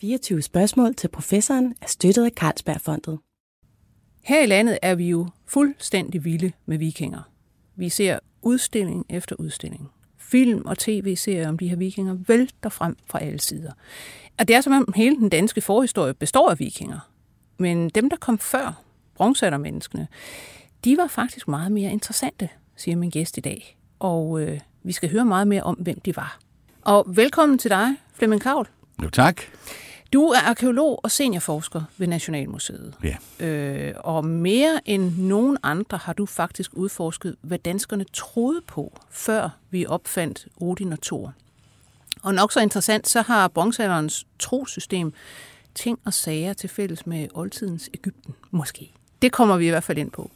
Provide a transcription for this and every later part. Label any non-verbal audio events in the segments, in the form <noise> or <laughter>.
24 spørgsmål til professoren er støttet af Carlsbergfondet. Her i landet er vi jo fuldstændig vilde med vikinger. Vi ser udstilling efter udstilling. Film og tv-serier om de her vikinger vælter frem fra alle sider. Og det er som om hele den danske forhistorie består af vikinger. Men dem, der kom før, bronzealdermenneskene, de var faktisk meget mere interessante, siger min gæst i dag. Og øh, vi skal høre meget mere om, hvem de var. Og velkommen til dig, Flemming Kravl. Jo, tak. Du er arkeolog og seniorforsker ved Nationalmuseet. Ja. Øh, og mere end nogen andre har du faktisk udforsket, hvad danskerne troede på, før vi opfandt Odin og Thor. Og nok så interessant, så har bronzealderens trosystem ting og sager til fælles med oldtidens Ægypten, måske. Det kommer vi i hvert fald ind på.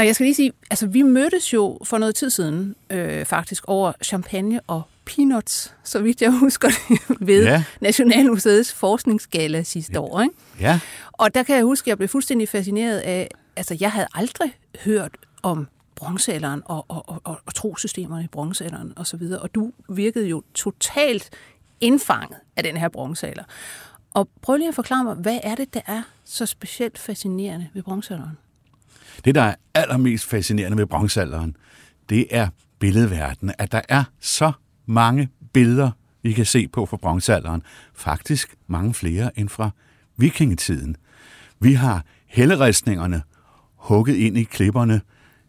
Og jeg skal lige sige, altså vi mødtes jo for noget tid siden øh, faktisk over champagne og peanuts, så vidt jeg <laughs> husker det, ved ja. Nationalmuseets forskningsgala sidste ja. år. Ikke? Ja. Og der kan jeg huske, at jeg blev fuldstændig fascineret af, altså jeg havde aldrig hørt om bronzealderen og, og, og, og, og trosystemerne i bronzealderen og så videre, og du virkede jo totalt indfanget af den her bronzealder. Og prøv lige at forklare mig, hvad er det, der er så specielt fascinerende ved bronzealderen? Det, der er allermest fascinerende ved bronzealderen, det er billedverdenen, at der er så mange billeder, vi kan se på fra bronzealderen. Faktisk mange flere end fra vikingetiden. Vi har helleristningerne hugget ind i klipperne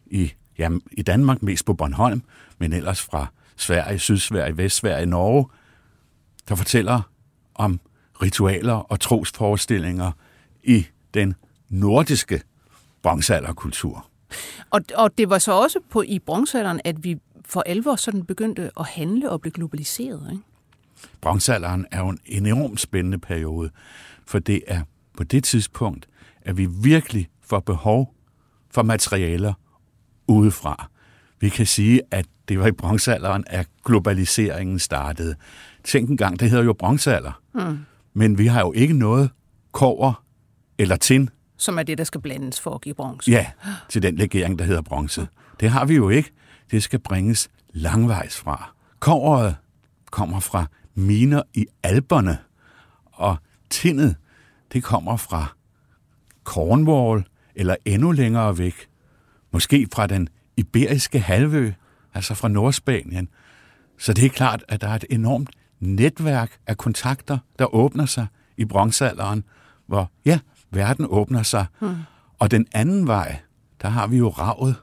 i, ja, i Danmark, mest på Bornholm, men ellers fra Sverige, Sydsverige, Vestsverige, Norge, der fortæller om ritualer og trosforestillinger i den nordiske bronzealderkultur. Og, og det var så også på i bronzealderen, at vi for alvor sådan begyndte at handle og blive globaliseret, ikke? Bronzealderen er jo en enormt spændende periode, for det er på det tidspunkt, at vi virkelig får behov for materialer udefra. Vi kan sige, at det var i bronzealderen, at globaliseringen startede. Tænk en gang, det hedder jo bronzealder. Mm. Men vi har jo ikke noget kover eller tin. Som er det, der skal blandes for at give bronze. Ja, til den legering, der hedder bronze. Det har vi jo ikke. Det skal bringes langvejs fra. Koveret kommer fra miner i alberne, og tinnet, det kommer fra Cornwall eller endnu længere væk. Måske fra den iberiske halvø, altså fra Nordspanien. Så det er klart, at der er et enormt netværk af kontakter, der åbner sig i bronzealderen, hvor ja, verden åbner sig. Hmm. Og den anden vej, der har vi jo ravet,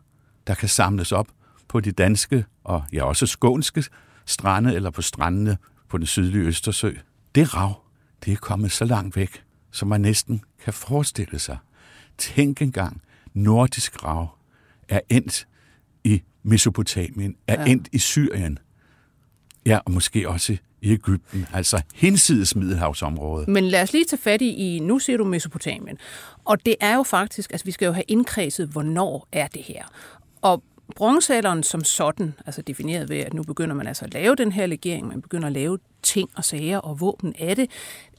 der kan samles op på de danske og ja, også skånske strande eller på strandene på den sydlige Østersø. Det rav, det er kommet så langt væk, som man næsten kan forestille sig. Tænk engang, nordisk rav er endt i Mesopotamien, er ja. endt i Syrien, ja, og måske også i Ægypten, altså hinsides Middelhavsområdet. Men lad os lige tage fat i, nu ser du Mesopotamien, og det er jo faktisk, altså vi skal jo have indkredset, hvornår er det her. Og bronzealderen som sådan, altså defineret ved, at nu begynder man altså at lave den her legering, man begynder at lave ting og sager og våben af det,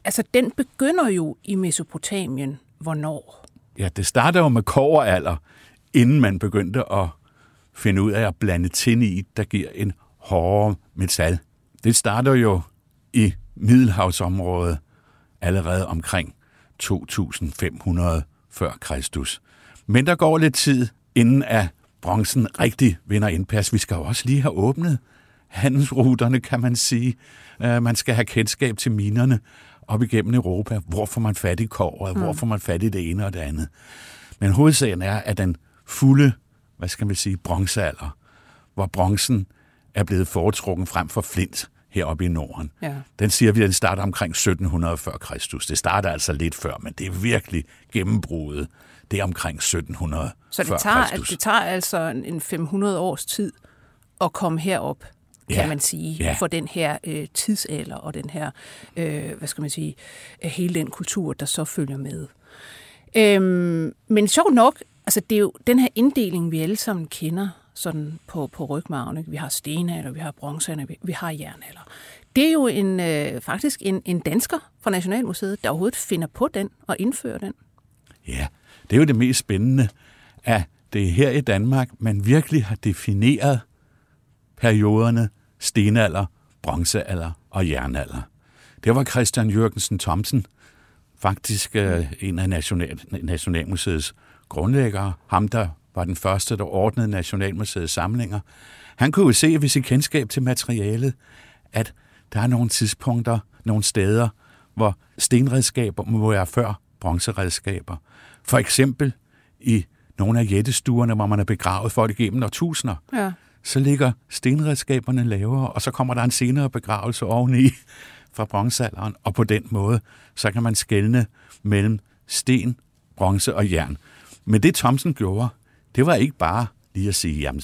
altså den begynder jo i Mesopotamien. Hvornår? Ja, det starter jo med koveralder, inden man begyndte at finde ud af at blande tin i, der giver en hårdere metal. Det starter jo i Middelhavsområdet allerede omkring 2500 før Kristus. Men der går lidt tid, inden at bronzen rigtig vinder indpas. Vi skal jo også lige have åbnet handelsruterne, kan man sige. Uh, man skal have kendskab til minerne op igennem Europa. Hvor får man fat i kår, mm. hvor får man fat i det ene og det andet. Men hovedsagen er, at den fulde, hvad skal man sige, bronzealder, hvor bronzen er blevet foretrukken frem for flint heroppe i Norden. Ja. Den siger vi, at den starter omkring 1700 før Kristus. Det starter altså lidt før, men det er virkelig gennembruddet. Det er omkring 1700 Så det tager, Kristus. det tager altså en 500 års tid at komme herop, kan ja. man sige, ja. for den her øh, tidsalder og den her, øh, hvad skal man sige, hele den kultur, der så følger med. Øhm, men sjovt nok, altså det er jo den her inddeling, vi alle sammen kender, sådan på, på rygmarven. Vi har stenalder, vi har bronzealder, vi har jernalder. Det er jo en, øh, faktisk en, en dansker fra Nationalmuseet, der overhovedet finder på den og indfører den. Ja, det er jo det mest spændende, at det er her i Danmark, man virkelig har defineret perioderne stenalder, bronzealder og jernalder. det var Christian Jørgensen Thomsen, faktisk øh, en af National, Nationalmuseets grundlæggere, ham der var den første, der ordnede Nationalmuseets samlinger. Han kunne jo se ved sit kendskab til materialet, at der er nogle tidspunkter, nogle steder, hvor stenredskaber må være før bronzeredskaber. For eksempel i nogle af jættestuerne, hvor man har begravet folk igennem årtusinder. Ja. Så ligger stenredskaberne lavere, og så kommer der en senere begravelse oveni fra bronzealderen, og på den måde, så kan man skelne mellem sten, bronze og jern. Men det Thomsen gjorde, det var ikke bare lige at sige, jamen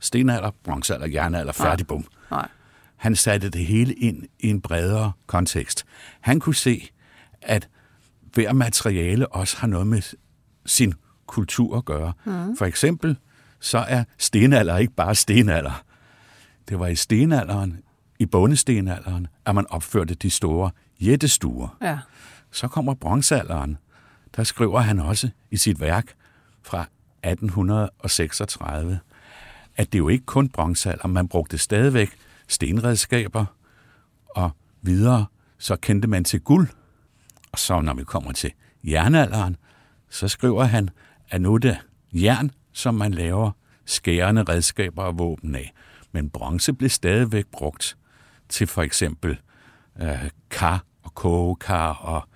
stenalder, bronzealder, jernalder, færdig bum. Nej. Han satte det hele ind i en bredere kontekst. Han kunne se, at hver materiale også har noget med sin kultur at gøre. Mm. For eksempel, så er stenalder ikke bare stenalder. Det var i stenalderen, i bondestenalderen, at man opførte de store jættestuer. Ja. Så kommer bronzealderen. Der skriver han også i sit værk fra 1836, at det jo ikke kun bronzealder, man brugte stadigvæk stenredskaber, og videre så kendte man til guld. Og så når vi kommer til jernalderen, så skriver han, at nu er det jern, som man laver skærende redskaber og våben af. Men bronze blev stadigvæk brugt til for eksempel øh, kar og kogekar og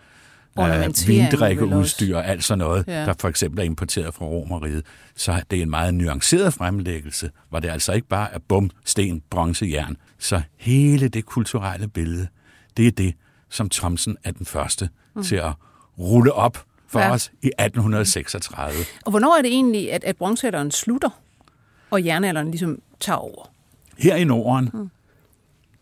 øh, vindrikkeudstyr og alt sådan noget, ja. der for eksempel er importeret fra Romeriet. Så det er en meget nuanceret fremlæggelse, hvor det altså ikke bare er bum, sten, bronze, jern. Så hele det kulturelle billede, det er det, som Thomsen er den første mm. til at rulle op for ja. os i 1836. Og hvornår er det egentlig, at, at bronzealderen slutter, og jernalderen ligesom tager over? Her i Norden, mm.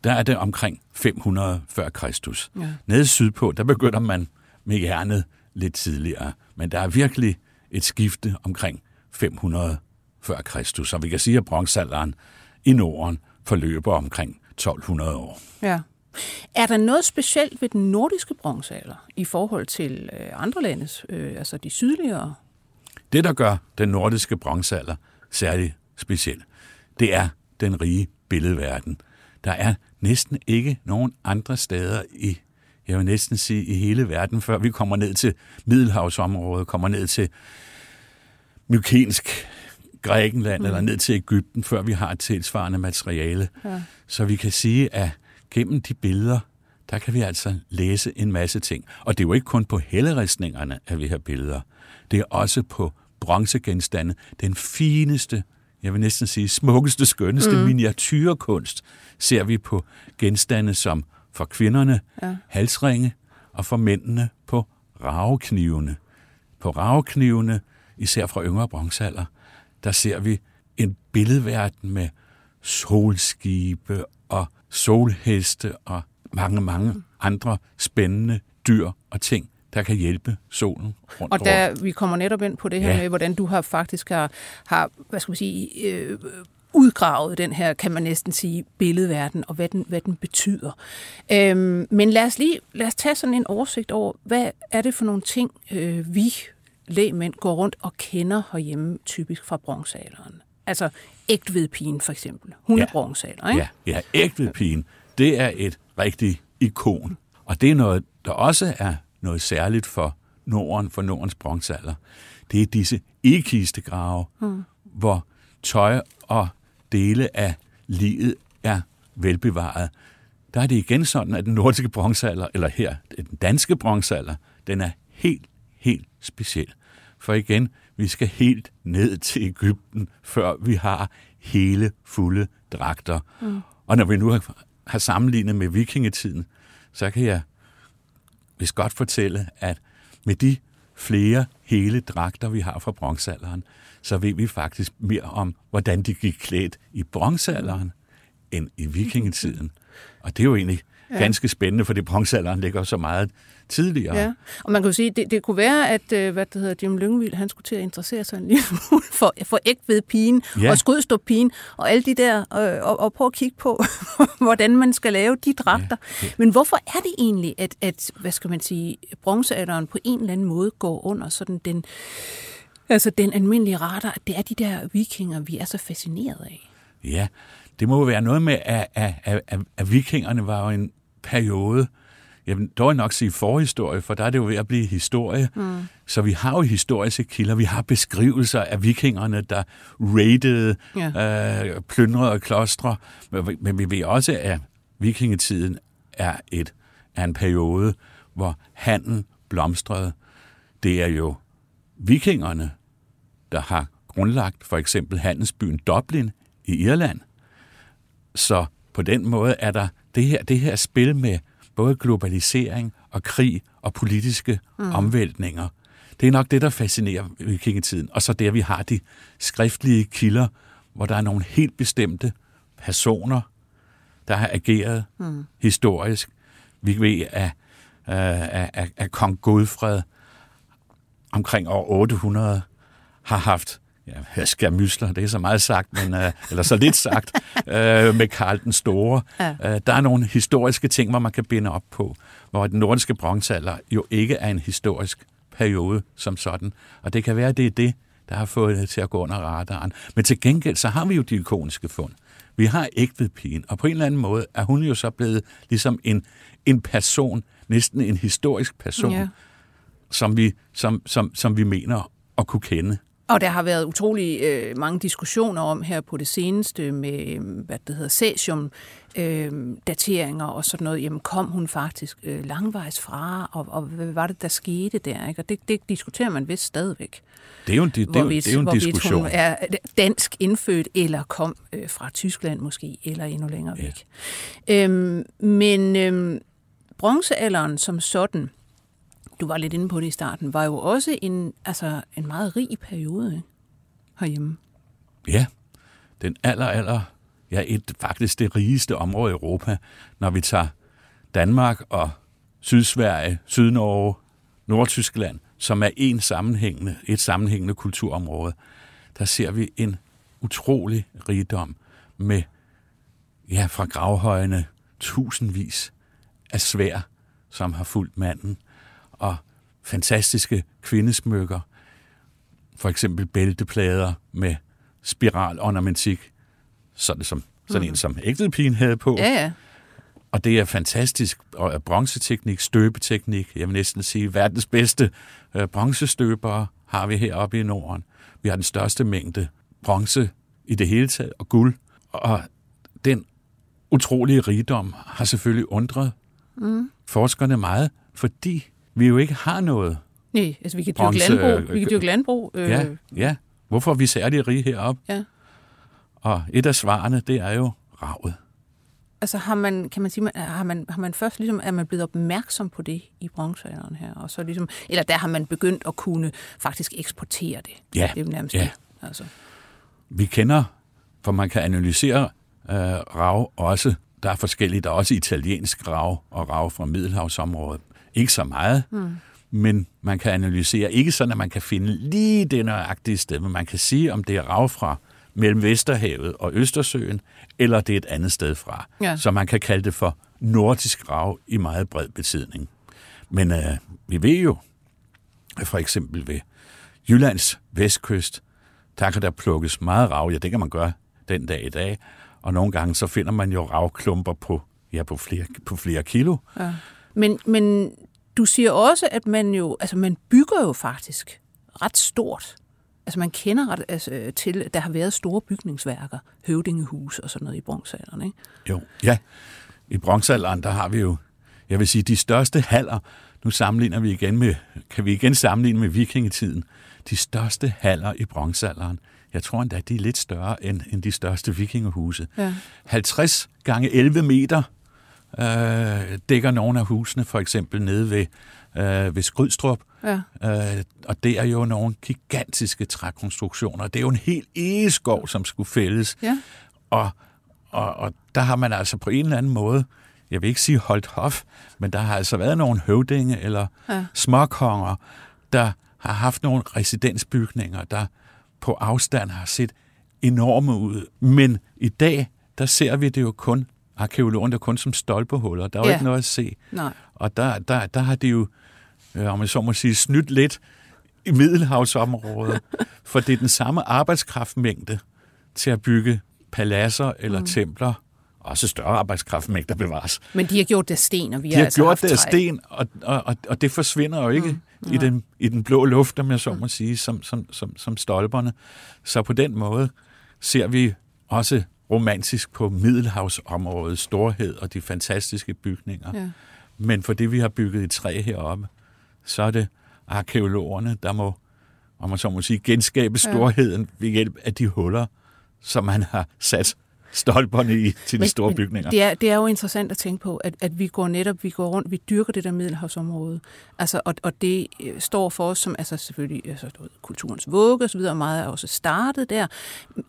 der er det omkring 500 før Kristus. Ja. Nede sydpå, der begynder man med jernet lidt tidligere. Men der er virkelig et skifte omkring 500 før Kristus. Så vi kan sige, at bronzealderen i Norden forløber omkring 1200 år. Ja. Er der noget specielt ved den nordiske bronzealder i forhold til øh, andre landes, øh, altså de sydligere? Det, der gør den nordiske bronzealder særlig speciel, det er den rige billedverden. Der er næsten ikke nogen andre steder i, jeg vil næsten sige i hele verden, før vi kommer ned til Middelhavsområdet, kommer ned til mykensk Grækenland mm. eller ned til Ægypten, før vi har et tilsvarende materiale. Ja. Så vi kan sige, at gennem de billeder, der kan vi altså læse en masse ting. Og det er jo ikke kun på helleristningerne, at vi har billeder. Det er også på bronzegenstande. Den fineste, jeg vil næsten sige smukkeste, skønneste mm. miniatyrkunst ser vi på genstande som for kvinderne ja. halsringe, og for mændene på raveknivene. På raveknivene, især fra yngre bronzealder, der ser vi en billedverden med solskibe og solheste og mange, mange andre spændende dyr og ting, der kan hjælpe solen rundt Og der, vi kommer netop ind på det her ja. med, hvordan du har faktisk har, har hvad skal man sige, øh, udgravet den her, kan man næsten sige, billedverden, og hvad den, hvad den betyder. Øhm, men lad os lige lad os tage sådan en oversigt over, hvad er det for nogle ting, øh, vi lægmænd går rundt og kender herhjemme, typisk fra bronzealderen. Altså ægtvedpigen for eksempel. Hun ja. er bronzealder, ikke? Ja, ja ægtvedpigen, det er et rigtigt ikon. Og det er noget, der også er noget særligt for Norden, for Nordens bronzealder. Det er disse e-kistegrave, hmm. hvor tøj og dele af livet er velbevaret. Der er det igen sådan, at den nordiske bronzealder, eller her, den danske bronzealder, den er helt, helt speciel. For igen, vi skal helt ned til Ægypten, før vi har hele fulde dragter. Mm. Og når vi nu har, har sammenlignet med vikingetiden, så kan jeg vist godt fortælle, at med de flere hele dragter, vi har fra bronzealderen, så ved vi faktisk mere om, hvordan de gik klædt i bronzealderen end i vikingetiden. Og det er jo egentlig ja. ganske spændende, for det bronzealderen ligger så meget tidligere. Ja, og man kan jo sige, det, det kunne være, at øh, hvad det hedder, Jim Lyngvild, han skulle til at interessere sig en lille <laughs> smule for, for ved pigen ja. og skrydstå pigen og alle de der, øh, og, og prøve at kigge på, <laughs> hvordan man skal lave de dragter. Ja. Men hvorfor er det egentlig, at, at hvad skal man sige, bronzealderen på en eller anden måde går under sådan den, altså den almindelige radar, at det er de der vikinger, vi er så fascineret af? Ja, det må jo være noget med, at, at, at, at vikingerne var jo en periode jamen, dog nok sige forhistorie, for der er det jo ved at blive historie. Mm. Så vi har jo historiske kilder, vi har beskrivelser af vikingerne, der raidede, ja. øh, plyndrede klostre, men vi ved også, at vikingetiden er, et, er en periode, hvor handel blomstrede. Det er jo vikingerne, der har grundlagt for eksempel handelsbyen Dublin i Irland. Så på den måde er der det her, det her spil med både globalisering og krig og politiske mm. omvæltninger. Det er nok det, der fascinerer vikingetiden. Og så der, vi har de skriftlige kilder, hvor der er nogle helt bestemte personer, der har ageret mm. historisk. Vi ved, at, at, at, at kong Godfred omkring år 800 har haft ja, skærmysler, det er så meget sagt, men, uh, eller så lidt sagt, uh, <laughs> med Karl den Store. Ja. Uh, der er nogle historiske ting, hvor man kan binde op på, hvor den nordiske bronzealder jo ikke er en historisk periode som sådan. Og det kan være, at det er det, der har fået det til at gå under radaren. Men til gengæld, så har vi jo de ikoniske fund. Vi har pigen, og på en eller anden måde er hun jo så blevet ligesom en, en person, næsten en historisk person, ja. som, vi, som, som, som vi mener at kunne kende. Og der har været utrolig øh, mange diskussioner om her på det seneste med, hvad det hedder, cesium, øh, dateringer og sådan noget. Jamen kom hun faktisk øh, langvejs fra, og, og hvad var det, der skete der? Ikke? Og det, det diskuterer man vist stadigvæk. Det er jo en, det, det, det er jo en diskussion. Hun er dansk indfødt, eller kom øh, fra Tyskland måske, eller endnu længere væk. Ja. Øhm, men øh, bronzealderen som sådan, du var lidt inde på det i starten, var jo også en, altså, en meget rig periode ikke? herhjemme. Ja, den aller, aller, ja, et, faktisk det rigeste område i Europa, når vi tager Danmark og Sydsverige, Sydnorge, Nordtyskland, som er en sammenhængende, et sammenhængende kulturområde, der ser vi en utrolig rigdom med, ja, fra gravhøjene tusindvis af svær, som har fulgt manden, og fantastiske kvindesmykker, for eksempel bælteplader med spiralornamentik, sådan som sådan mm. en som ægtelpigen havde på. Ja, ja. Og det er fantastisk og bronzeteknik, støbeteknik. Jeg vil næsten sige, verdens bedste øh, bronzestøbere har vi heroppe i Norden. Vi har den største mængde bronze i det hele taget, og guld. Og den utrolige rigdom har selvfølgelig undret mm. forskerne meget, fordi vi jo ikke har noget. Nej, altså vi kan dyrke landbrug. Vi kan dyrke landbrug. Øh. Ja, ja. Hvorfor er vi særligt rige heroppe? Ja. Og et af svarene, det er jo ravet. Altså har man, kan man sige, har man, har man først ligesom, er man blevet opmærksom på det i bronzealderen her, og så ligesom, eller der har man begyndt at kunne faktisk eksportere det. Ja, det er nærmest ja. Det, altså. Vi kender, for man kan analysere øh, rav også. Der er forskellige, der er også italiensk rav og rav fra Middelhavsområdet. Ikke så meget, mm. men man kan analysere. Ikke sådan, at man kan finde lige det nøjagtige sted, men man kan sige, om det er rav fra mellem Vesterhavet og Østersøen, eller det er et andet sted fra. Ja. Så man kan kalde det for nordisk rav i meget bred betydning. Men øh, vi ved jo, at for eksempel ved Jyllands vestkyst, der kan der plukkes meget rav. Ja, det kan man gøre den dag i dag. Og nogle gange så finder man jo ravklumper på, ja, på, flere, på flere kilo. Ja. Men, men du siger også, at man jo, altså man bygger jo faktisk ret stort. Altså man kender ret, altså, til, at der har været store bygningsværker, høvdingehus og sådan noget i bronzealderen, ikke? Jo, ja. I bronzealderen, der har vi jo, jeg vil sige, de største haller, nu sammenligner vi igen med, kan vi igen sammenligne med vikingetiden, de største haller i bronzealderen, jeg tror endda, de er lidt større end, end de største vikingehuse. Ja. 50 gange 11 meter øh, dækker nogle af husene, for eksempel nede ved, øh, ved Skrydstrup. Ja. Øh, og det er jo nogle gigantiske trækonstruktioner. Det er jo en helt egeskov, som skulle fældes. Ja. Og, og, og der har man altså på en eller anden måde, jeg vil ikke sige holdt hof, men der har altså været nogle høvdinge eller ja. småkonger, der har haft nogle residensbygninger, der på afstand har set enorme ud. Men i dag, der ser vi det jo kun arkeologerne der kun som stolpehuller. Der er jo ja. ikke noget at se. Nej. Og der, der, der har de jo, øh, om man så må sige, snydt lidt i Middelhavsområdet, <laughs> for det er den samme arbejdskraftmængde til at bygge paladser eller mm. templer også større arbejdskraftmængder bevares. Men de har gjort det af sten, og vi De har har altså gjort det af sten, og, og, og, og det forsvinder jo ikke mm, i, den, i den blå luft, om jeg så må sige, som, som, som, som stolperne. Så på den måde ser vi også romantisk på Middelhavsområdets storhed og de fantastiske bygninger. Ja. Men fordi vi har bygget et træ heroppe, så er det arkeologerne, der må, om man så må sige, genskabe storheden ved hjælp af de huller, som man har sat stolperne i til de store bygninger. Det er, det er jo interessant at tænke på, at, at vi går netop, vi går rundt, vi dyrker det der middelhavsområde, altså, og, og det øh, står for os som, altså selvfølgelig, altså, du ved, kulturens vugge videre, og meget er også startet der,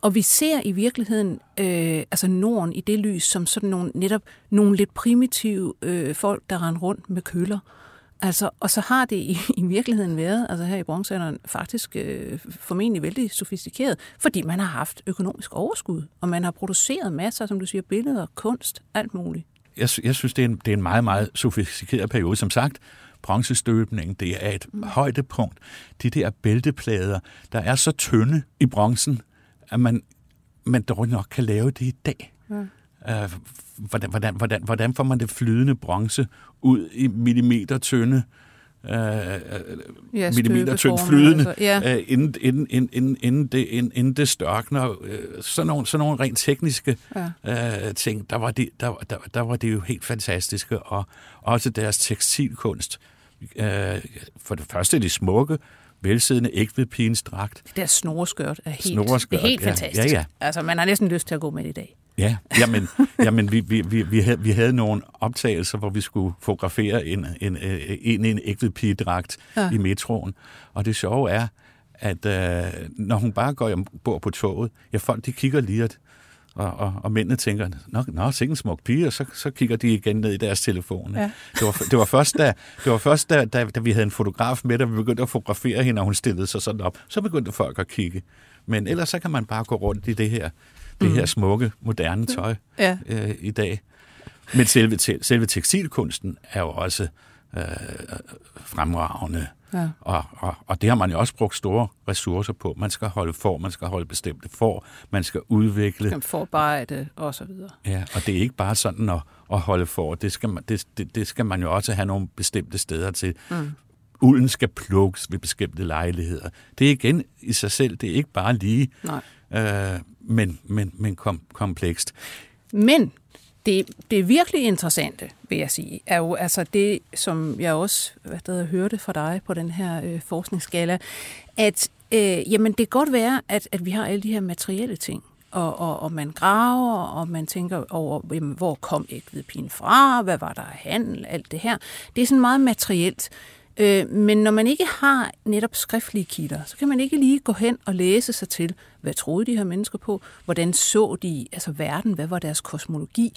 og vi ser i virkeligheden, øh, altså Norden i det lys, som sådan nogle, netop nogle lidt primitive øh, folk, der render rundt med køller, Altså, og så har det i, i virkeligheden været, altså her i bronzealderen, faktisk øh, formentlig vældig sofistikeret, fordi man har haft økonomisk overskud, og man har produceret masser, som du siger, billeder, kunst, alt muligt. jeg, jeg synes, det er, en, det er en meget, meget sofistikeret periode. Som sagt, bronzestøbning, det er et mm. højdepunkt. De der bælteplader, der er så tynde i bronzen, at man, man dårligt nok kan lave det i dag. Mm. Uh, hvordan, hvordan, hvordan, hvordan får man det flydende bronze ud i millimeter tynde uh, Ja, millimeter støbeformer, flydende, altså, ja. øh, inden, inden, inden, inden, det, inden, inden det størkner. Øh, sådan, nogle, sådan nogle rent tekniske ja. øh, ting, der var, det, der, der, der var det jo helt fantastiske. Og også deres tekstilkunst. Øh, for det første er de smukke, velsiddende ægvedpigens dragt. Det der snoreskørt er helt, Snoreskørt, det er helt ja. fantastisk. Ja, ja. Altså, man har næsten lyst til at gå med det i dag. Ja, jamen, <laughs> jamen vi, vi, vi, vi, havde, vi havde nogle optagelser, hvor vi skulle fotografere en, en, en, en, ægvedpigedragt ja. Ja. i metroen. Og det sjove er, at øh, når hun bare går ombord på toget, ja, folk de kigger lige, at, og, og, og mændene tænker, nå, nå sikke en smuk pige, og så, så kigger de igen ned i deres telefon. Ja. Det, var, det var først, da, det var først da, da, da vi havde en fotograf med, og vi begyndte at fotografere hende, og hun stillede sig sådan op, så begyndte folk at kigge. Men ellers så kan man bare gå rundt i det her, det her smukke, moderne tøj Ja. øh, i dag. Men selve, selve tekstilkunsten er jo også øh, fremragende. Ja. Og, og, og det har man jo også brugt store ressourcer på. Man skal holde for, man skal holde bestemte for, man skal udvikle. Kan forarbejde og så videre. Ja, og det er ikke bare sådan at, at holde for. Det skal, man, det, det, det skal man jo også have nogle bestemte steder til. Mm. Ulden skal plukkes ved bestemte lejligheder. Det er igen i sig selv, det er ikke bare lige, Nej. øh, men, men, men kom, komplekst. Men det, det virkelig interessante, vil jeg sige, er jo altså det, som jeg også hvad der, hedder, hørte fra dig på den her øh, forskningsskala, at øh, jamen, det kan godt være, at, at vi har alle de her materielle ting, og, og, og man graver, og man tænker over, jamen, hvor kom ægvedpigen fra, hvad var der af handel, alt det her. Det er sådan meget materielt. Øh, men når man ikke har netop skriftlige kilder, så kan man ikke lige gå hen og læse sig til, hvad troede de her mennesker på, hvordan så de altså verden, hvad var deres kosmologi.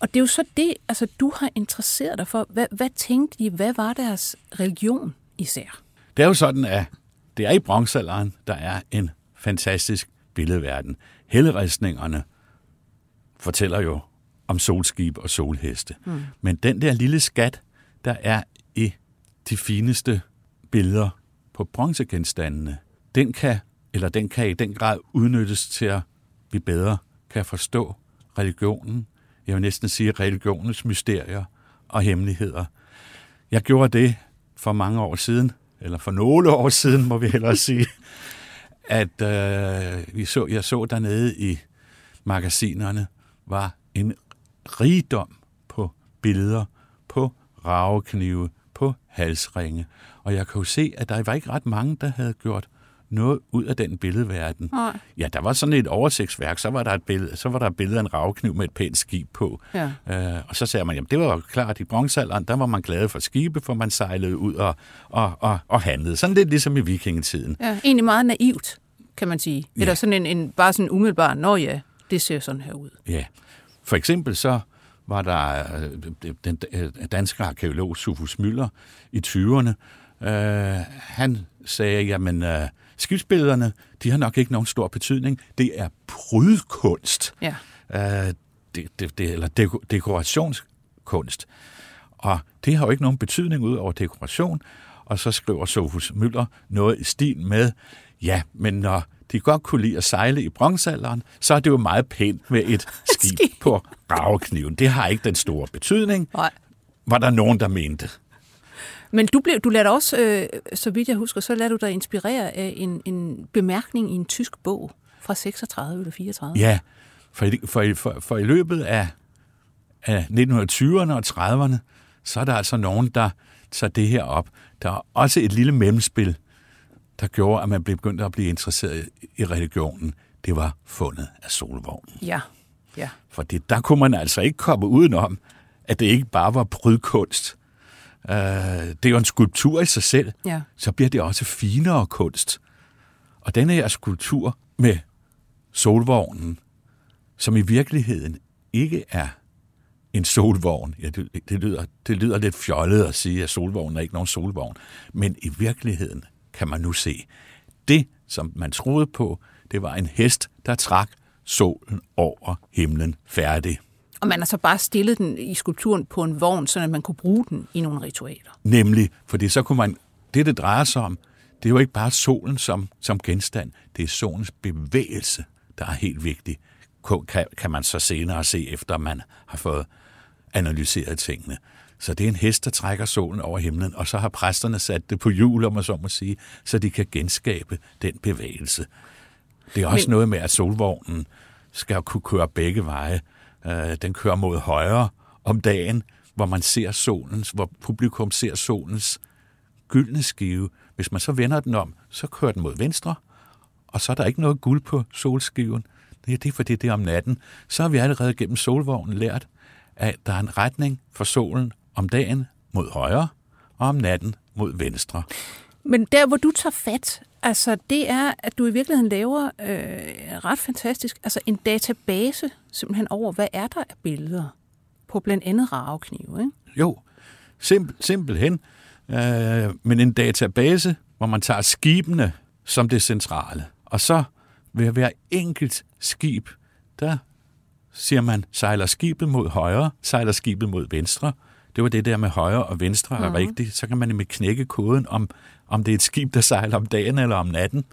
Og det er jo så det, altså du har interesseret dig for, hvad, hvad tænkte de, hvad var deres religion især? Det er jo sådan, at det er i bronzealderen, der er en fantastisk billedverden. Helleristningerne fortæller jo om solskib og solheste. Mm. Men den der lille skat, der er i de fineste billeder på bronzegenstandene, den kan, eller den kan i den grad udnyttes til, at vi bedre kan forstå religionen. Jeg vil næsten sige religionens mysterier og hemmeligheder. Jeg gjorde det for mange år siden, eller for nogle år siden, må vi hellere sige, at øh, vi så, jeg så dernede i magasinerne, var en rigdom på billeder, på raveknive, halsringe. Og jeg kan jo se, at der var ikke ret mange, der havde gjort noget ud af den billedverden. Nej. Ja, der var sådan et oversigtsværk, så var der et billede, så var der et billede af en ravekniv med et pænt skib på. Ja. Øh, og så sagde man, jamen det var jo klart, i bronzealderen, der var man glad for skibe, for man sejlede ud og, og, og, og handlede. Sådan lidt ligesom i vikingetiden. Ja, egentlig meget naivt, kan man sige. Ja. Eller sådan en, en bare sådan umiddelbar, nå ja, det ser sådan her ud. Ja. For eksempel så var der øh, den øh, danske arkeolog Sufus Møller i 20'erne. Øh, han sagde, jamen øh, skibsbillederne, de har nok ikke nogen stor betydning. Det er prydkunst. Ja. Øh, det, det, det, eller deko, dekorationskunst. Og det har jo ikke nogen betydning ud over dekoration. Og så skriver Sofus Møller noget i stil med, ja, men når de godt kunne lide at sejle i bronzealderen, så er det jo meget pænt med et <laughs> skib på ravekniven. Det har ikke den store betydning, Nej. var der nogen, der mente. Men du, blev, du lader også, øh, så vidt jeg husker, så lader du dig inspirere af en, en bemærkning i en tysk bog fra 36 eller 34. Ja, for i, for, i- for, for i løbet af, af 1920'erne og 30'erne, så er der altså nogen, der tager det her op. Der er også et lille mellemspil, der gjorde, at man blev begyndt at blive interesseret i- religionen. Det var fundet af solvognen. Ja. ja. For det, der kunne man altså ikke komme udenom, at det ikke bare var brydkunst. Uh, det er jo en skulptur i sig selv. Ja. Så bliver det også finere kunst. Og denne her skulptur med solvognen, som i virkeligheden ikke er en solvogn. Ja, det, det, lyder, det lyder lidt fjollet at sige, at solvognen er ikke nogen solvogn. Men i virkeligheden kan man nu se, det, som man troede på, det var en hest, der trak solen over himlen færdig. Og man har så bare stillet den i skulpturen på en vogn, så man kunne bruge den i nogle ritualer. Nemlig, fordi så kunne man, det det drejer sig om, det er jo ikke bare solen som, som genstand, det er solens bevægelse, der er helt vigtig, kan, kan man så senere se, efter man har fået analyseret tingene. Så det er en hest, der trækker solen over himlen, og så har præsterne sat det på hjul, om man så må sige, så de kan genskabe den bevægelse. Det er også Men- noget med, at solvognen skal kunne køre begge veje. Øh, Den kører mod højre om dagen, hvor man ser solens, hvor publikum ser solens gyldne skive. Hvis man så vender den om, så kører den mod venstre, og så er der ikke noget guld på solskiven. Det er det, fordi det er om natten. Så har vi allerede gennem solvognen lært, at der er en retning for solen om dagen mod højre, og om natten mod venstre. Men der, hvor du tager fat, altså det er, at du i virkeligheden laver øh, ret fantastisk, altså en database simpelthen over, hvad er der af billeder på blandt andet raveknive, ikke? Jo, simpel, simpelthen. Øh, men en database, hvor man tager skibene som det centrale. Og så ved hver enkelt skib, der siger man, sejler skibet mod højre, sejler skibet mod venstre. Det var det der med højre og venstre er Mhm. rigtigt. Så kan man nemlig knække koden, om, om det er et skib, der sejler om dagen eller om natten.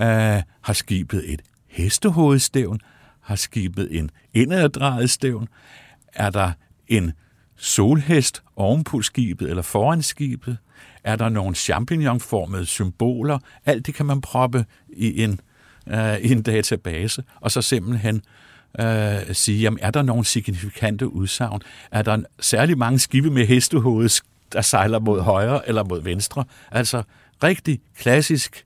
Øh, har skibet et hestehovedstævn? Har skibet en indaddrejet stævn? Er der en solhest oven på skibet eller foran skibet? Er der nogle champignon-formede symboler? Alt det kan man proppe i en, øh, i en database, og så simpelthen øh, sige, jamen, er der nogle signifikante udsagn? Er der særlig mange skibe med hestehoved, der sejler mod højre eller mod venstre? Altså rigtig klassisk,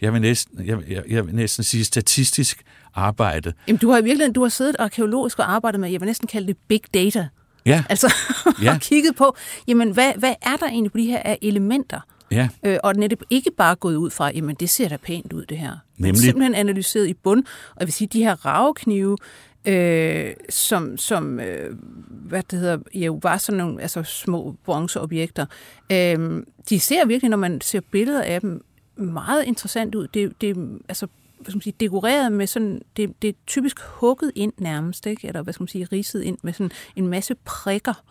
jeg vil næsten, jeg, jeg, jeg vil næsten sige statistisk arbejde. Jamen, du har i virkeligheden du har siddet arkeologisk og arbejdet med, jeg vil næsten kalde det big data. Ja, Altså, <laughs> Ja. og kigget på, jamen, hvad, hvad er der egentlig på de her elementer? Ja. Øh, og netop ikke bare gået ud fra, jamen det ser da pænt ud det her. Nemlig. Simpelthen analyseret i bund. Og jeg vil sige, de her raveknive, øh, som, som øh, hvad det hedder, jo var sådan nogle altså små bronzeobjekter, øh, de ser virkelig, når man ser billeder af dem, meget interessant ud. Det, det altså, hvad skal man sige, dekoreret med sådan, det, det er typisk hugget ind nærmest, ikke? eller hvad skal man sige, ridset ind med sådan en masse prikker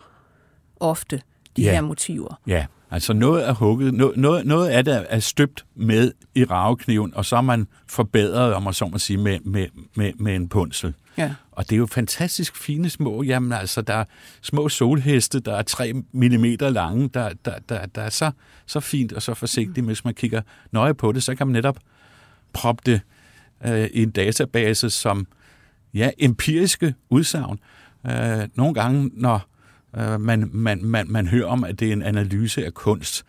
ofte, de Ja. her motiver. Ja, altså noget er hugget, noget, noget, noget af det er støbt med i ravekniven, og så er man forbedret, om man så må sige, med, med, med, med en punsel. Ja. Og det er jo fantastisk fine små, jamen altså, der er små solheste, der er 3 mm lange, der, der, der, der er så, så fint og så forsigtigt, hvis man kigger nøje på det, så kan man netop proppe det øh, i en database som ja, empiriske udsagn. Øh, nogle gange, når øh, man, man, man, man hører om, at det er en analyse af kunst,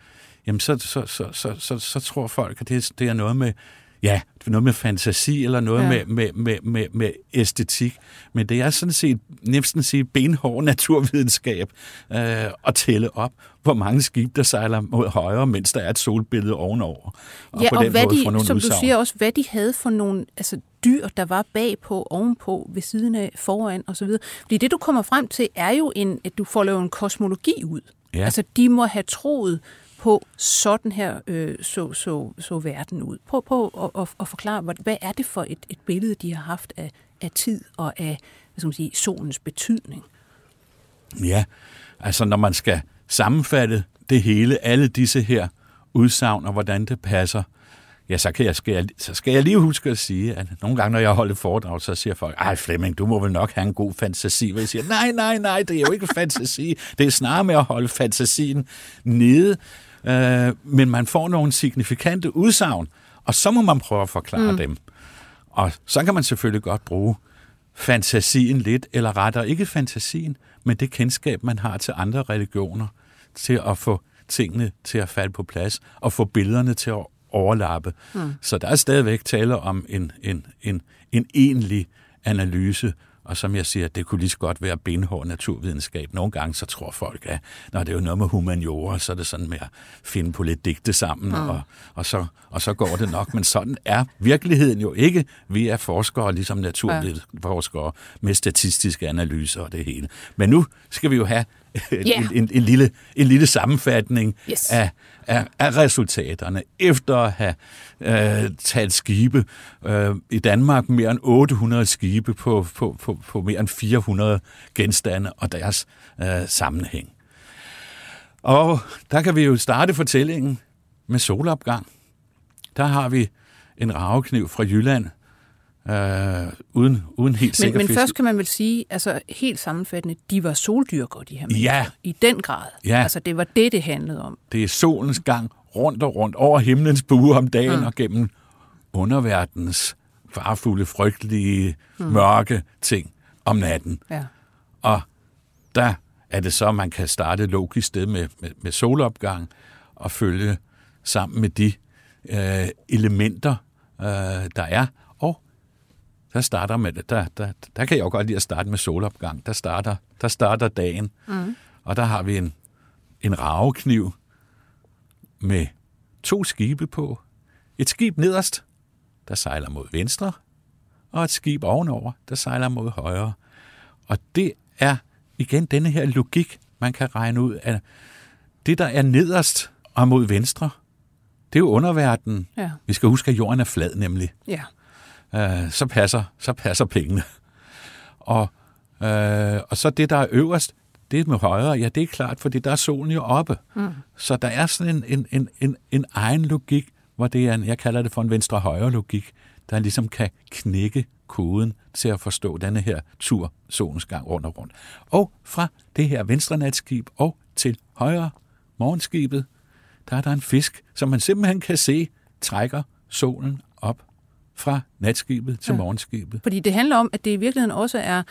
jamen så, så, så, så, så, så tror folk, at det, det er noget med, ja, det er noget med fantasi, eller noget Ja. med, med, med, med, med æstetik. Men det er sådan set, næsten sige, benhård naturvidenskab øh, at tælle op, hvor mange skibe, der sejler mod højre, mens der er et solbillede ovenover. Og ja, på og den hvad måde de, som udsagn. du siger også, hvad de havde for nogle altså, dyr, der var bagpå, ovenpå, ved siden af, foran osv. Fordi det, du kommer frem til, er jo, en, at du får lavet en kosmologi ud. Ja. Altså, de må have troet på, sådan her øh, så, så, så verden ud. Prøv på at, at, at forklare, hvad, hvad er det for et, et billede, de har haft af, af tid og af hvad skal man sige, solens betydning? Ja, altså når man skal sammenfatte det hele, alle disse her udsagn og hvordan det passer, ja, så, kan jeg, skal jeg, så skal jeg lige huske at sige, at nogle gange, når jeg holder foredrag, så siger folk, ej Flemming, du må vel nok have en god fantasi. Og jeg siger, nej, nej, nej, det er jo ikke fantasi. Det er snarere med at holde fantasien nede. Øh, men man får nogle signifikante udsagn, og så må man prøve at forklare mm. dem. Og så kan man selvfølgelig godt bruge fantasien lidt, eller rettere ikke fantasien, men det kendskab, man har til andre religioner, til at få tingene til at falde på plads, og få billederne til at overlappe. Mm. Så der er stadigvæk tale om en, en, en, en egentlig analyse og som jeg siger, det kunne lige så godt være benhård naturvidenskab. Nogle gange så tror folk, at når det er jo noget med humaniora, så er det sådan med at finde på lidt digte sammen, mm. og, og, så, og så går det nok. Men sådan er virkeligheden jo ikke. Vi er forskere, ligesom naturvidenskere, med statistiske analyser og det hele. Men nu skal vi jo have <laughs> yeah. en, en, en, lille, en lille sammenfatning yes. af, af, af resultaterne. Efter at have øh, talt skibe øh, i Danmark, mere end 800 skibe på, på, på, på mere end 400 genstande og deres øh, sammenhæng. Og der kan vi jo starte fortællingen med solopgang. Der har vi en ravekniv fra Jylland, øh, uden, uden helt sikker Men, men først kan man vel sige, altså helt sammenfattende, de var soldyrkere, de her mennesker. Ja. I den grad. Ja. Altså det var det, det handlede om. Det er solens gang rundt og rundt over himlens bue om dagen mm. og gennem underverdens farfulde, frygtelige, mm. mørke ting om natten. Ja. Og der er det så, man kan starte logisk sted med, med, med solopgang og følge sammen med de øh, elementer, øh, der er, der starter med, der, der, der kan jeg jo godt lide at starte med solopgang. Der starter, der starter dagen, mm. og der har vi en, en ravekniv med to skibe på. Et skib nederst, der sejler mod venstre, og et skib ovenover, der sejler mod højre. Og det er igen denne her logik, man kan regne ud af. Det, der er nederst og mod venstre, det er jo underverdenen. Ja. Vi skal huske, at jorden er flad nemlig. Ja øh, så, passer, så passer pengene. Og, øh, og så det, der er øverst, det med højre, ja, det er klart, fordi der er solen jo oppe. Mm. Så der er sådan en, en, en, en, en egen logik, hvor det er en, jeg kalder det for en venstre-højre logik, der ligesom kan knække koden til at forstå denne her tur, solens gang rundt og rundt. Og fra det her venstre natskib og til højre morgenskibet, der er der en fisk, som man simpelthen kan se trækker solen fra natskibet til ja. morgenskibet. Fordi det handler om, at det i virkeligheden også er,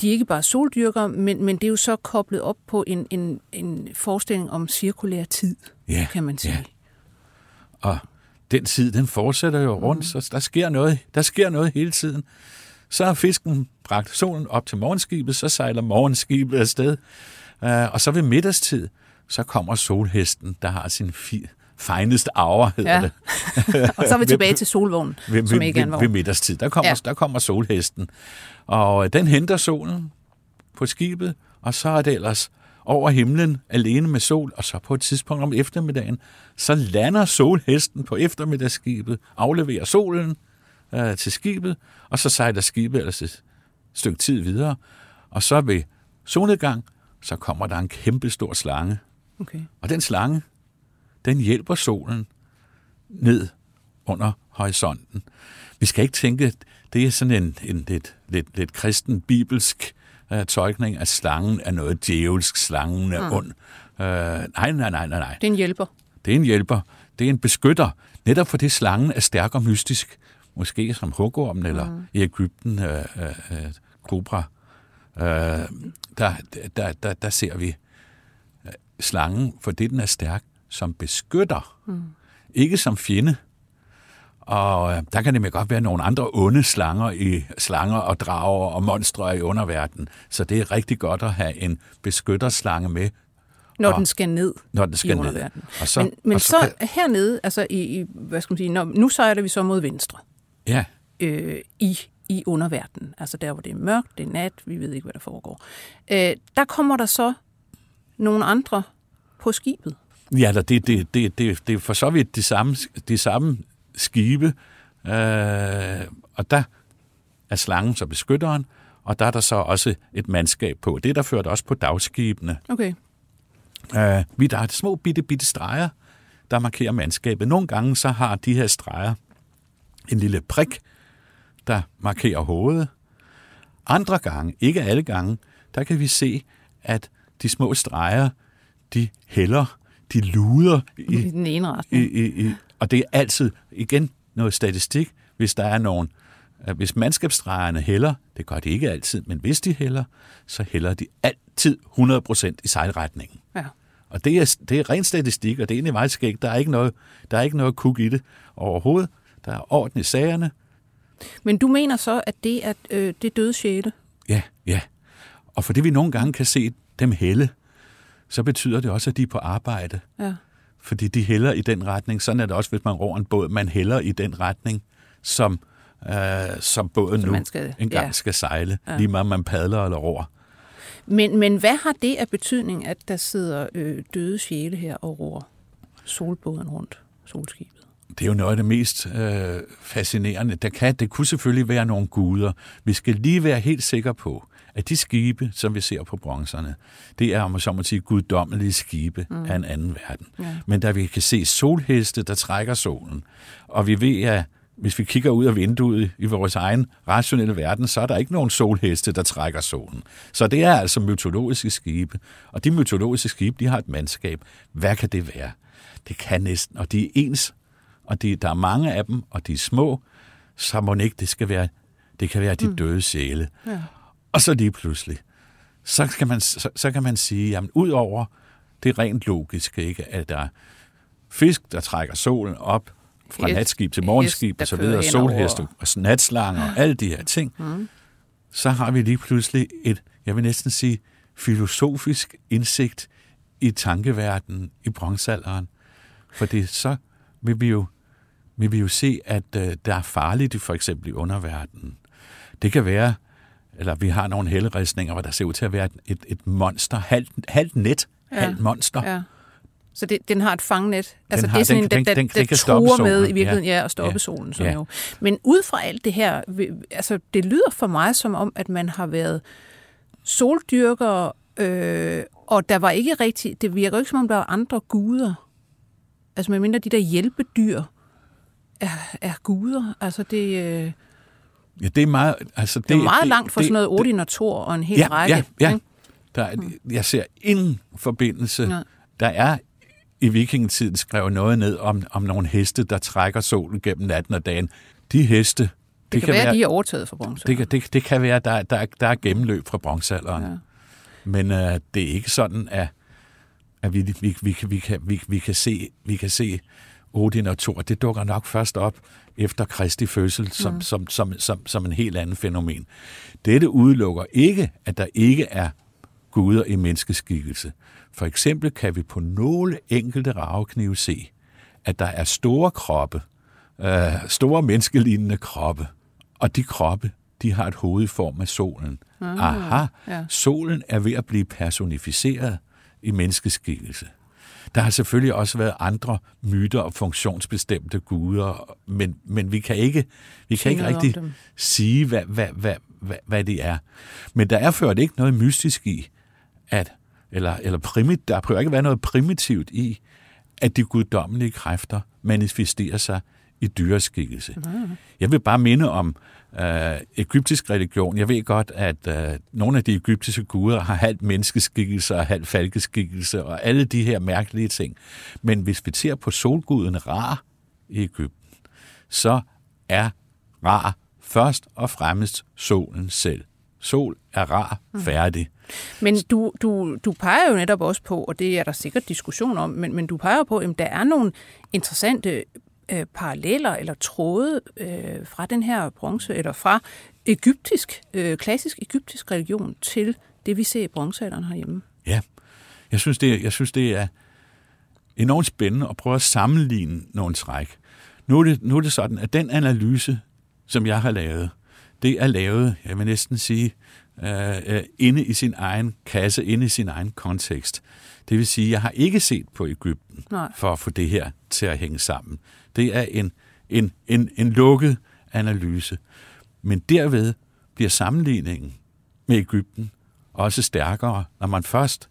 de er ikke bare soldyrker, men, men det er jo så koblet op på en, en, en forestilling om cirkulær tid, ja. kan man sige. Ja. Og den tid, den fortsætter jo rundt, mm. så der sker, noget, der sker noget hele tiden. Så har fisken bragt solen op til morgenskibet, så sejler morgenskibet afsted, uh, og så ved middagstid, så kommer solhesten, der har sin fi, finest hour, hedder ja. det. <laughs> og så er vi tilbage til solvognen, ved, som ikke er en vogn. Ved middagstid, der kommer, ja. der kommer solhesten. Og øh, den henter solen på skibet, og så er det ellers over himlen alene med sol, og så på et tidspunkt om eftermiddagen, så lander solhesten på eftermiddagsskibet, afleverer solen øh, til skibet, og så sejler skibet ellers et stykke tid videre, og så ved solnedgang, så kommer der en kæmpe stor slange. Okay. Og den slange, den hjælper solen ned under horisonten. Vi skal ikke tænke, det er sådan en, en lidt, lidt, lidt kristen, bibelsk uh, tolkning, at slangen er noget djævelsk, slangen er mm. ond. Uh, nej, nej, nej, nej, nej. Det er en hjælper. Det er en hjælper. Det er en beskytter. Netop fordi slangen er stærk og mystisk. Måske som hugormen, mm. eller i Ægypten, uh, uh, uh, kobra. Uh, der, der, der, der ser vi slangen, fordi den er stærk, som beskytter, mm. ikke som fjende. Og øh, der kan det godt være nogle andre onde slanger i slanger og drager og monstre i underverdenen. Så det er rigtig godt at have en beskytterslange med. Når og, den skal ned når den skal i underverdenen. Og så, men men og så, så kan... hernede, altså i, i, hvad skal man sige, når, nu sejler vi så mod venstre. Ja. Øh, I i underverdenen. Altså der, hvor det er mørkt, det er nat, vi ved ikke, hvad der foregår. Øh, der kommer der så nogle andre på skibet. Ja, det, det, det, det, det er for så vidt de samme, de samme skibe, øh, og der er slangen så beskytteren, og der er der så også et mandskab på. Det er der ført også på dagskibene. Okay. Øh, vi der er små bitte, bitte streger. der markerer mandskabet. Nogle gange så har de her streger en lille prik, der markerer hovedet. Andre gange, ikke alle gange, der kan vi se, at de små streger, de hælder, de luder i, i den ene retning. I, i, i, og det er altid, igen, noget statistik, hvis der er nogen, hvis mandskabsstregerne hælder, det gør de ikke altid, men hvis de hælder, så hælder de altid 100% i sejlretningen. Ja. Og det er, det er ren statistik, og det er egentlig meget skægt. Der er ikke noget, der er ikke noget kuk i det overhovedet. Der er orden i sagerne. Men du mener så, at det er øh, det døde sjæle? Ja, ja. Og fordi vi nogle gange kan se dem hælde, så betyder det også, at de er på arbejde. Ja. Fordi de hælder i den retning. Sådan er det også, hvis man roer en båd. Man hælder i den retning, som, øh, som båden nu skal, engang ja. skal sejle. Ja. Lige meget man padler eller roer. Men, men hvad har det af betydning, at der sidder øh, døde sjæle her og roer solbåden rundt, solskibet? Det er jo noget af det mest øh, fascinerende. Der kan, det kunne selvfølgelig være nogle guder. Vi skal lige være helt sikre på, at de skibe, som vi ser på bronzerne, det er, om så må sige, guddommelige skibe mm. af en anden verden. Ja. Men da vi kan se solheste, der trækker solen, og vi ved, at hvis vi kigger ud af vinduet i vores egen rationelle verden, så er der ikke nogen solheste, der trækker solen. Så det er altså mytologiske skibe. Og de mytologiske skibe, de har et mandskab. Hvad kan det være? Det kan næsten, og de er ens, og de, der er mange af dem, og de er små, så må ikke det skal være, det kan være de mm. døde sjæle. Ja. Og så lige pludselig, så kan man, så, så kan man sige, jamen ud over det rent logiske, ikke, at der er fisk, der trækker solen op, fra et, natskib til morgenskib og så videre, solheste og natslanger og alle de her ting, mm. så har vi lige pludselig et, jeg vil næsten sige, filosofisk indsigt i tankeverdenen i bronzealderen. Fordi så vil vi jo, vil vi jo se, at uh, der er farligt for eksempel i underverdenen. Det kan være, eller vi har nogle helleristninger, hvor der ser ud til at være et, et monster, halvt, halvt net, ja. halvt monster, ja så det, den har et fangnet. Altså har, det er sådan den, en, der, den, den, den truer med i virkeligheden, ja, ja at stoppe ja. solen. Sådan ja. jo. Men ud fra alt det her, altså det lyder for mig som om, at man har været soldyrker, øh, og der var ikke rigtig, det virker ikke som om, der var andre guder. Altså medmindre de der hjælpedyr er, er guder. Altså det... Øh, ja, det er meget... Altså det, det er meget det, langt fra sådan noget Odin og Thor og en hel ja, række. Ja, ja. Der, jeg ser ingen forbindelse. Ja. Der er i vikingetiden skrev noget ned om, om nogle heste, der trækker solen gennem natten og dagen. De heste... Det, det kan, kan være, være, de er overtaget fra bronzealderen. Det, det, det kan være, der, der, der er gennemløb fra bronzealderen. Ja. Men øh, det er ikke sådan, at, at vi, vi, vi, vi, kan, vi, vi, kan se, vi kan se Odin og Thor. Det dukker nok først op efter Kristi fødsel som, mm. som, som, som, som en helt anden fænomen. Dette udelukker ikke, at der ikke er guder i menneskeskikkelse. For eksempel kan vi på nogle enkelte raveknive se, at der er store kroppe, øh, store menneskelignende kroppe, og de kroppe, de har et hoved i form af solen. Ah, Aha, ja. solen er ved at blive personificeret i menneskeskikkelse. Der har selvfølgelig også været andre myter og funktionsbestemte guder, men, men vi kan ikke, vi kan ikke rigtig sige, hvad, hvad, hvad, hvad, hvad det er. Men der er ført ikke noget mystisk i, at eller, eller primit, der prøver ikke at være noget primitivt i, at de guddommelige kræfter manifesterer sig i dyreskikkelse. Jeg vil bare minde om øh, egyptisk religion. Jeg ved godt, at øh, nogle af de egyptiske guder har halvt menneskeskikkelse og halvt falkeskikkelse og alle de her mærkelige ting. Men hvis vi ser på solguden Ra i Ægypten, så er Ra først og fremmest solen selv. Sol er rar, mm. færdig. Men du, du, du peger jo netop også på, og det er der sikkert diskussion om, men, men du peger på, at der er nogle interessante øh, paralleller eller tråde øh, fra den her bronze, eller fra egyptisk, øh, klassisk egyptisk religion til det, vi ser i bronzealderen herhjemme. Ja, jeg synes, det, jeg synes, det er enormt spændende at prøve at sammenligne nogle træk. Nu er, det, nu er det sådan, at den analyse, som jeg har lavet, det er lavet, jeg vil næsten sige, øh, øh, inde i sin egen kasse, inde i sin egen kontekst. Det vil sige, jeg har ikke set på Ægypten Nej. for at få det her til at hænge sammen. Det er en, en, en, en lukket analyse. Men derved bliver sammenligningen med Ægypten også stærkere, når man først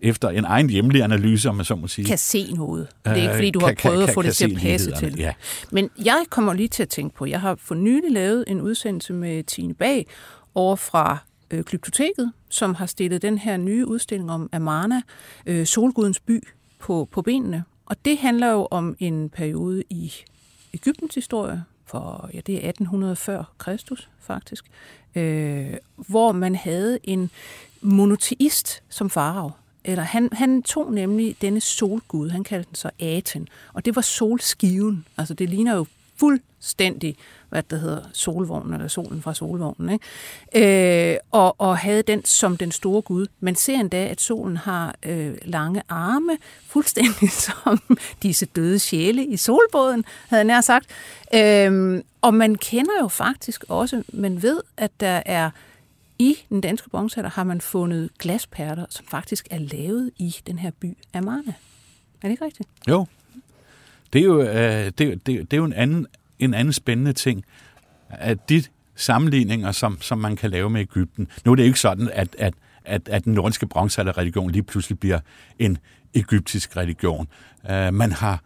efter en egen hjemlig analyse, om man så må sige. Kan se noget. Det er ikke, Øh, fordi du kan- har prøvet kan- at få det til at passe til. ja. Men jeg kommer lige til at tænke på, jeg har for nylig lavet en udsendelse med Tine Bag over fra øh, Glyptoteket, som har stillet den her nye udstilling om Amarna, øh, solgudens by, på, på benene. Og det handler jo om en periode i Ægyptens historie, for ja, det er 1800 før Kristus faktisk, øh, hvor man havde en monoteist som farao. Eller han, han tog nemlig denne solgud, han kaldte den så Aten, og det var solskiven. Altså det ligner jo fuldstændig, hvad det hedder, solvognen, eller solen fra solvognen, ikke? Øh, og, og havde den som den store gud. Man ser endda, at solen har øh, lange arme, fuldstændig <laughs> som disse døde sjæle i solbåden, havde jeg nær sagt. Øh, og man kender jo faktisk også, man ved, at der er i den danske bronzealder har man fundet glasperler, som faktisk er lavet i den her by Amarna. Er det ikke rigtigt? Jo. Det er jo, øh, det, det, det er jo en, anden, en anden spændende ting, at de sammenligninger, som, som man kan lave med Ægypten, nu er det jo ikke sådan, at, at, at, at den nordiske bronzealderreligion lige pludselig bliver en egyptisk religion. Øh, man har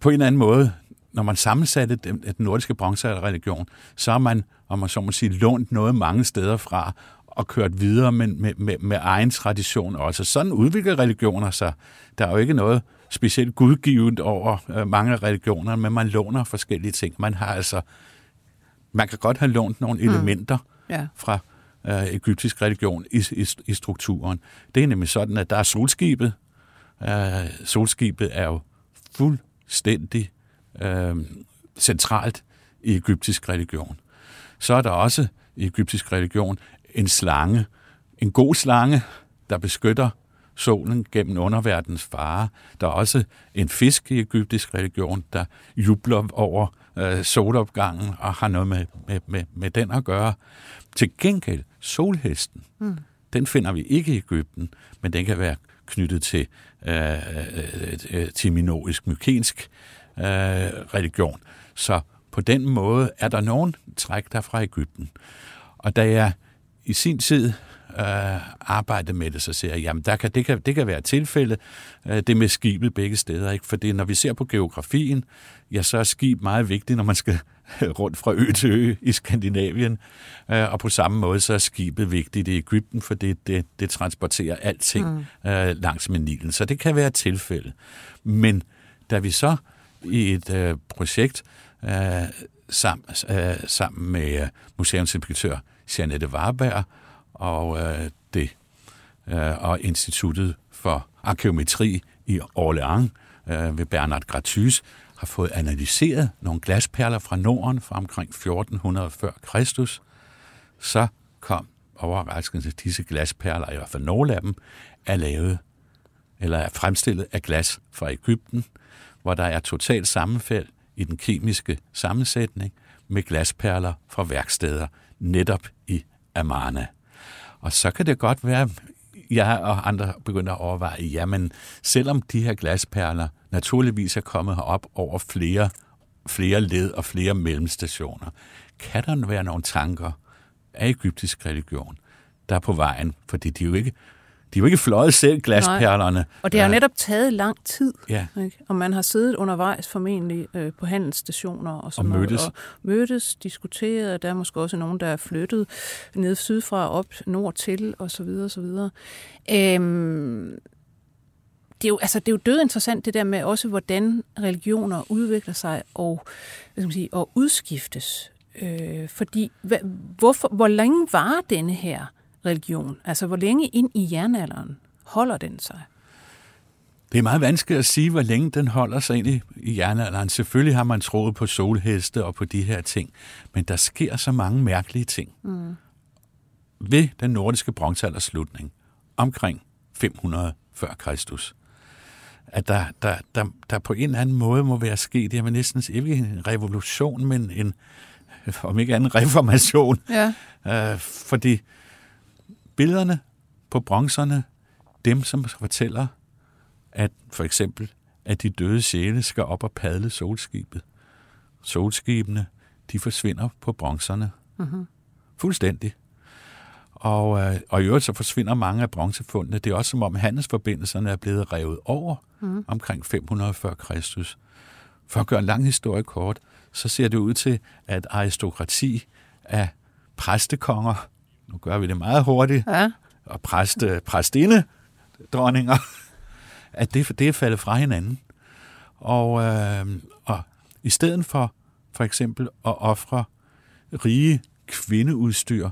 på en eller anden måde, når man sammensatte den, den nordiske bronzealderreligion, så har man, om man så må sige, lånt noget mange steder fra og kørt videre med, med, med, med egen tradition også. Sådan udvikler religioner sig. Der er jo ikke noget specielt gudgivet over øh, mange af religionerne, men man låner forskellige ting. Man har altså, man kan godt have lånt nogle elementer Ja. fra øh, egyptisk religion i, i, i strukturen. Det er nemlig sådan, at der er solskibet. Øh, solskibet er jo fuldstændig øh, centralt i egyptisk religion. Så er der også i egyptisk religion en slange, en god slange, der beskytter solen gennem underverdens fare. Der er også en fisk i egyptisk religion, der jubler over øh, solopgangen og har noget med, med, med, med den at gøre. Til gengæld, solhesten, mm. den finder vi ikke i Ægypten, men den kan være knyttet til, øh, øh, øh, til minoisk-mykensk øh, religion. Så på den måde er der nogen træk der fra Ægypten. Og da jeg i sin tid øh, arbejdede med det, så ser jeg, jamen der kan, det, kan, det kan være tilfælde, øh, det med skibet begge steder. Ikke? Fordi når vi ser på geografien, ja, så er skib meget vigtigt, når man skal <laughs> rundt fra ø til ø i Skandinavien. Øh, og på samme måde, så er skibet vigtigt i Ægypten, for det, det, det transporterer alting mm. øh, langs med Nilen. Så det kan være tilfælde. Men da vi så i et øh, projekt øh, sammen, øh, sammen med øh, museumsinspektør Jeanette Warberg og, øh, det, øh, og Instituttet for Arkeometri i Orléans øh, ved Bernard Gratus har fået analyseret nogle glasperler fra Norden fra omkring 1400 før Kristus, så kom overraskende disse glasperler, i hvert fald nogle af dem, er lavet eller er fremstillet af glas fra Ægypten, hvor der er totalt sammenfald i den kemiske sammensætning med glasperler fra værksteder netop i Amarna. Og så kan det godt være, jeg og andre begynder at overveje, jamen selvom de her glasperler naturligvis er kommet herop over flere, flere led og flere mellemstationer, kan der være nogle tanker af egyptisk religion, der er på vejen, fordi de er jo ikke, de er jo ikke fløjet selv, glasperlerne. Og det har jo netop taget lang tid. Ja. Ikke? Og man har siddet undervejs formentlig øh, på handelsstationer og, sådan Og mødtes. Noget, og mødtes, diskuteret. Der er måske også nogen, der er flyttet ned sydfra op nord til og så videre, og så videre. Øhm, det er, jo, altså, det er jo død interessant det der med også, hvordan religioner udvikler sig og, hvad skal man sige, og udskiftes. Øh, fordi, hvad, hvorfor, hvor længe var denne her religion? Altså, hvor længe ind i jernalderen holder den sig? Det er meget vanskeligt at sige, hvor længe den holder sig ind i, i jernalderen. Selvfølgelig har man troet på solheste og på de her ting, men der sker så mange mærkelige ting. Mm. Ved den nordiske bronzealders slutning, omkring 500 før Kristus, at der, der, der, der på en eller anden måde må være sket, vil næsten ikke en revolution, men en, om ikke anden reformation. Ja. Øh, fordi billederne på bronzerne, dem som fortæller, at for eksempel, at de døde sjæle skal op og padle solskibet. Solskibene, de forsvinder på bronzerne. Mm-hmm. Fuldstændig. Og, øh, og i øvrigt så forsvinder mange af bronzefundene. Det er også som om handelsforbindelserne er blevet revet over mm. omkring 500 før Kristus. For at gøre en lang historie kort, så ser det ud til, at aristokrati af præstekonger, nu gør vi det meget hurtigt, Ja. og præste, præstinde dronninger, <laughs> at det, det er faldet fra hinanden. Og, øh, og i stedet for for eksempel at ofre rige kvindeudstyr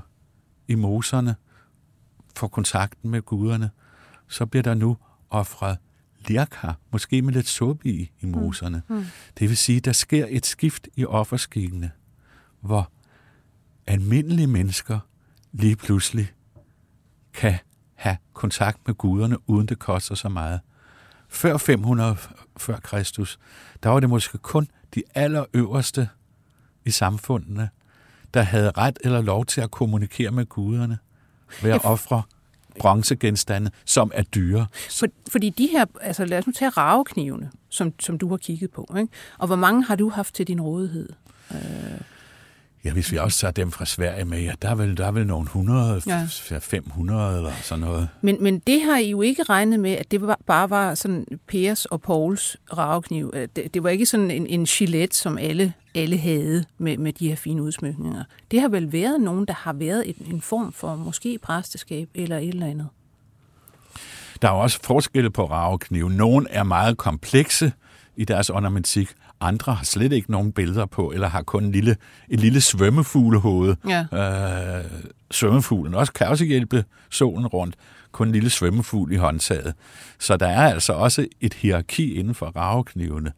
i moserne for kontakten med guderne, så bliver der nu offret lirkar, måske med lidt suppe i, i moserne. Mm. Mm. Det vil sige, der sker et skift i offerskikkene, hvor almindelige mennesker lige pludselig kan have kontakt med guderne, uden det koster så meget. Før 500 før Kristus, der var det måske kun de allerøverste i samfundene, der havde ret eller lov til at kommunikere med guderne ved at ofre bronzegenstande, som er dyre. For, fordi de her, altså lad os nu tage raveknivene, som, som du har kigget på, ikke? og hvor mange har du haft til din rådighed? Ja, hvis vi også tager dem fra Sverige med, ja, der er vel, der er vel nogle 100, Ja. ja. 500 eller sådan noget. Men, men det har I jo ikke regnet med, at det bare var sådan Pers og Pauls ravekniv. At Det, det var ikke sådan en, en gilet, som alle, alle havde med, med de her fine udsmykninger. Det har vel været nogen, der har været en, en form for måske præsteskab eller et eller andet. Der er også forskelle på raveknive. Nogle er meget komplekse i deres ornamentik. Andre har slet ikke nogen billeder på, eller har kun en lille, et lille svømmefuglehoved. Ja. Øh, svømmefuglen også kan også hjælpe solen rundt. Kun en lille svømmefugl i håndtaget. Så der er altså også et hierarki inden for raveknivene.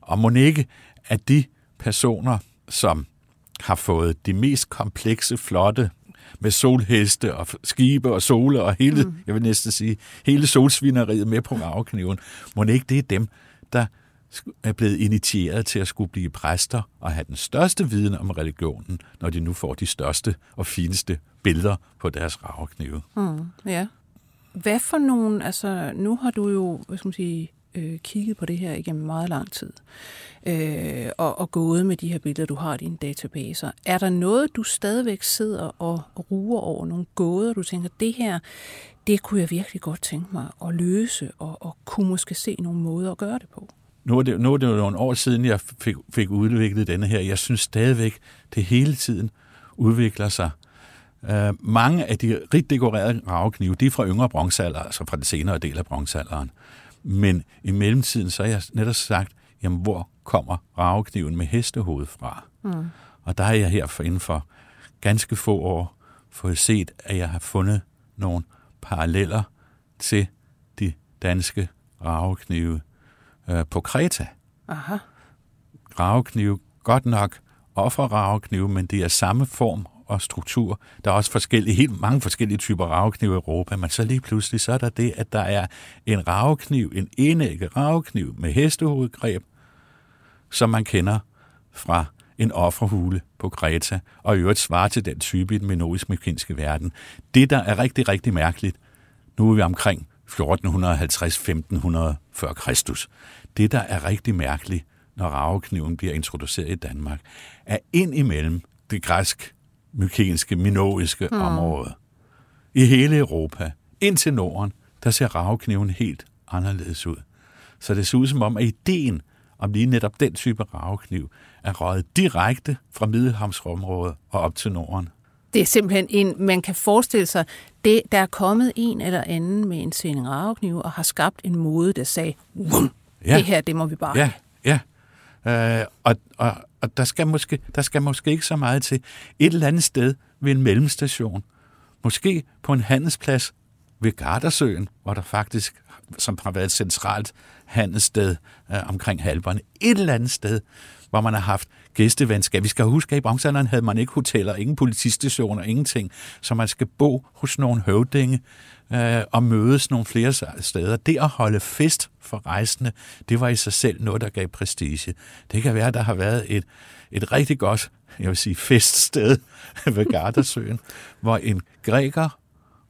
Og må ikke, at de personer, som har fået de mest komplekse, flotte med solheste og skibe og sole og hele, mm. jeg vil næsten sige, hele solsvineriet med på ravekniven. Må ikke det er dem, der er blevet initieret til at skulle blive præster og have den største viden om religionen, når de nu får de største og fineste billeder på deres raveknive. Mm, ja. Hvad for nogen, altså nu har du jo, hvad skal man sige, øh, kigget på det her igennem meget lang tid, øh, og, og gået med de her billeder, du har i dine databaser. Er der noget, du stadigvæk sidder og ruer over, nogle gåder, du tænker, det her, det kunne jeg virkelig godt tænke mig at løse, og, og kunne måske se nogle måder at gøre det på? Nu er det, nu er det jo nogle år siden, jeg fik, fik udviklet denne her. Jeg synes stadigvæk, det hele tiden udvikler sig. Uh, mange af de rigt dekorerede raveknive, de er fra yngre bronzealder, altså fra den senere del af bronzealderen. Men i mellemtiden, så har jeg netop sagt, jamen hvor kommer ravekniven med hestehoved fra? Mm. Og der er jeg her for inden for ganske få år fået set, at jeg har fundet nogle paralleller til de danske raveknive øh, på Kreta. Aha. Raveknive, godt nok offerraveknive, men det er samme form og struktur. Der er også forskellige, helt mange forskellige typer raveknive i Europa, men så lige pludselig så er der det, at der er en ravekniv, en enægget ravekniv med hestehovedgreb, som man kender fra en offerhule på Kreta, og i øvrigt svarer til den type i den minoisk-mekinske verden. Det, der er rigtig, rigtig mærkeligt, nu er vi omkring 1450-1500 før Kristus. Det, der er rigtig mærkeligt, når ravekniven bliver introduceret i Danmark, er ind imellem det græsk mykenske, minoiske hmm. område. I hele Europa, ind til Norden, der ser ravekniven helt anderledes ud. Så det ser ud som om, at ideen om lige netop den type ravekniv er røget direkte fra Middelhavsområdet og op til Norden. Det er simpelthen en, man kan forestille sig, det, der er kommet en eller anden med en sending raveknive og har skabt en mode, der sagde, Wum, Ja. det her, det må vi bare Ja, have." ja. Øh, og og, og der, skal måske, der skal måske ikke så meget til. Et eller andet sted ved en mellemstation, måske på en handelsplads ved Gardasøen, hvor der faktisk, som har været et centralt handelssted øh, omkring halverne, et eller andet sted, hvor man har haft gæstevandskab. Vi skal huske, at i bronzealderen havde man ikke hoteller, ingen politistationer, ingenting, så man skal bo hos nogle høvdinge øh, og mødes nogle flere steder. Det at holde fest for rejsende, det var i sig selv noget, der gav prestige. Det kan være, at der har været et, et rigtig godt, jeg vil sige, feststed <laughs> ved Gardasøen, hvor en græker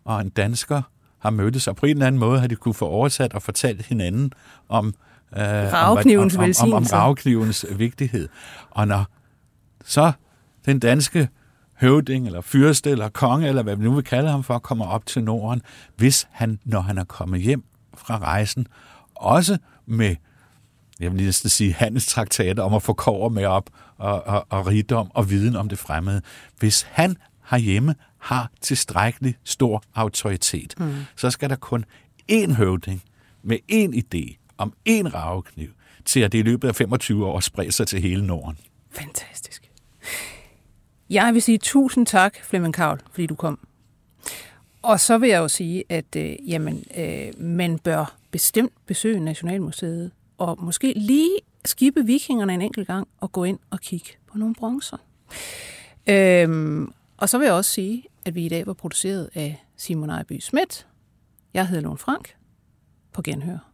og en dansker har mødtes, og på en eller anden måde har de kunne få oversat og fortalt hinanden om, øh, Raveknivens om, om, om, om, raveknivens vigtighed. Og når så den danske høvding, eller fyrste, eller konge, eller hvad vi nu vil kalde ham for, kommer op til Norden, hvis han, når han er kommet hjem fra rejsen, også med jeg vil lige sige, handelstraktater om at få kover med op, og, og, og rigdom og viden om det fremmede. Hvis han herhjemme har tilstrækkelig stor autoritet, mm. så skal der kun én høvding med én idé om én ravekniv, til at det i løbet af 25 år spreder sig til hele Norden. Fantastisk. Jeg vil sige tusind tak, Flemming Kavl, fordi du kom. Og så vil jeg jo sige, at øh, jamen, øh, man bør bestemt besøge Nationalmuseet, og måske lige skibe vikingerne en enkelt gang og gå ind og kigge på nogle bronzer. Øhm, og så vil jeg også sige, at vi i dag var produceret af Simon Ejby Schmidt. Jeg hedder Lone Frank. På genhør.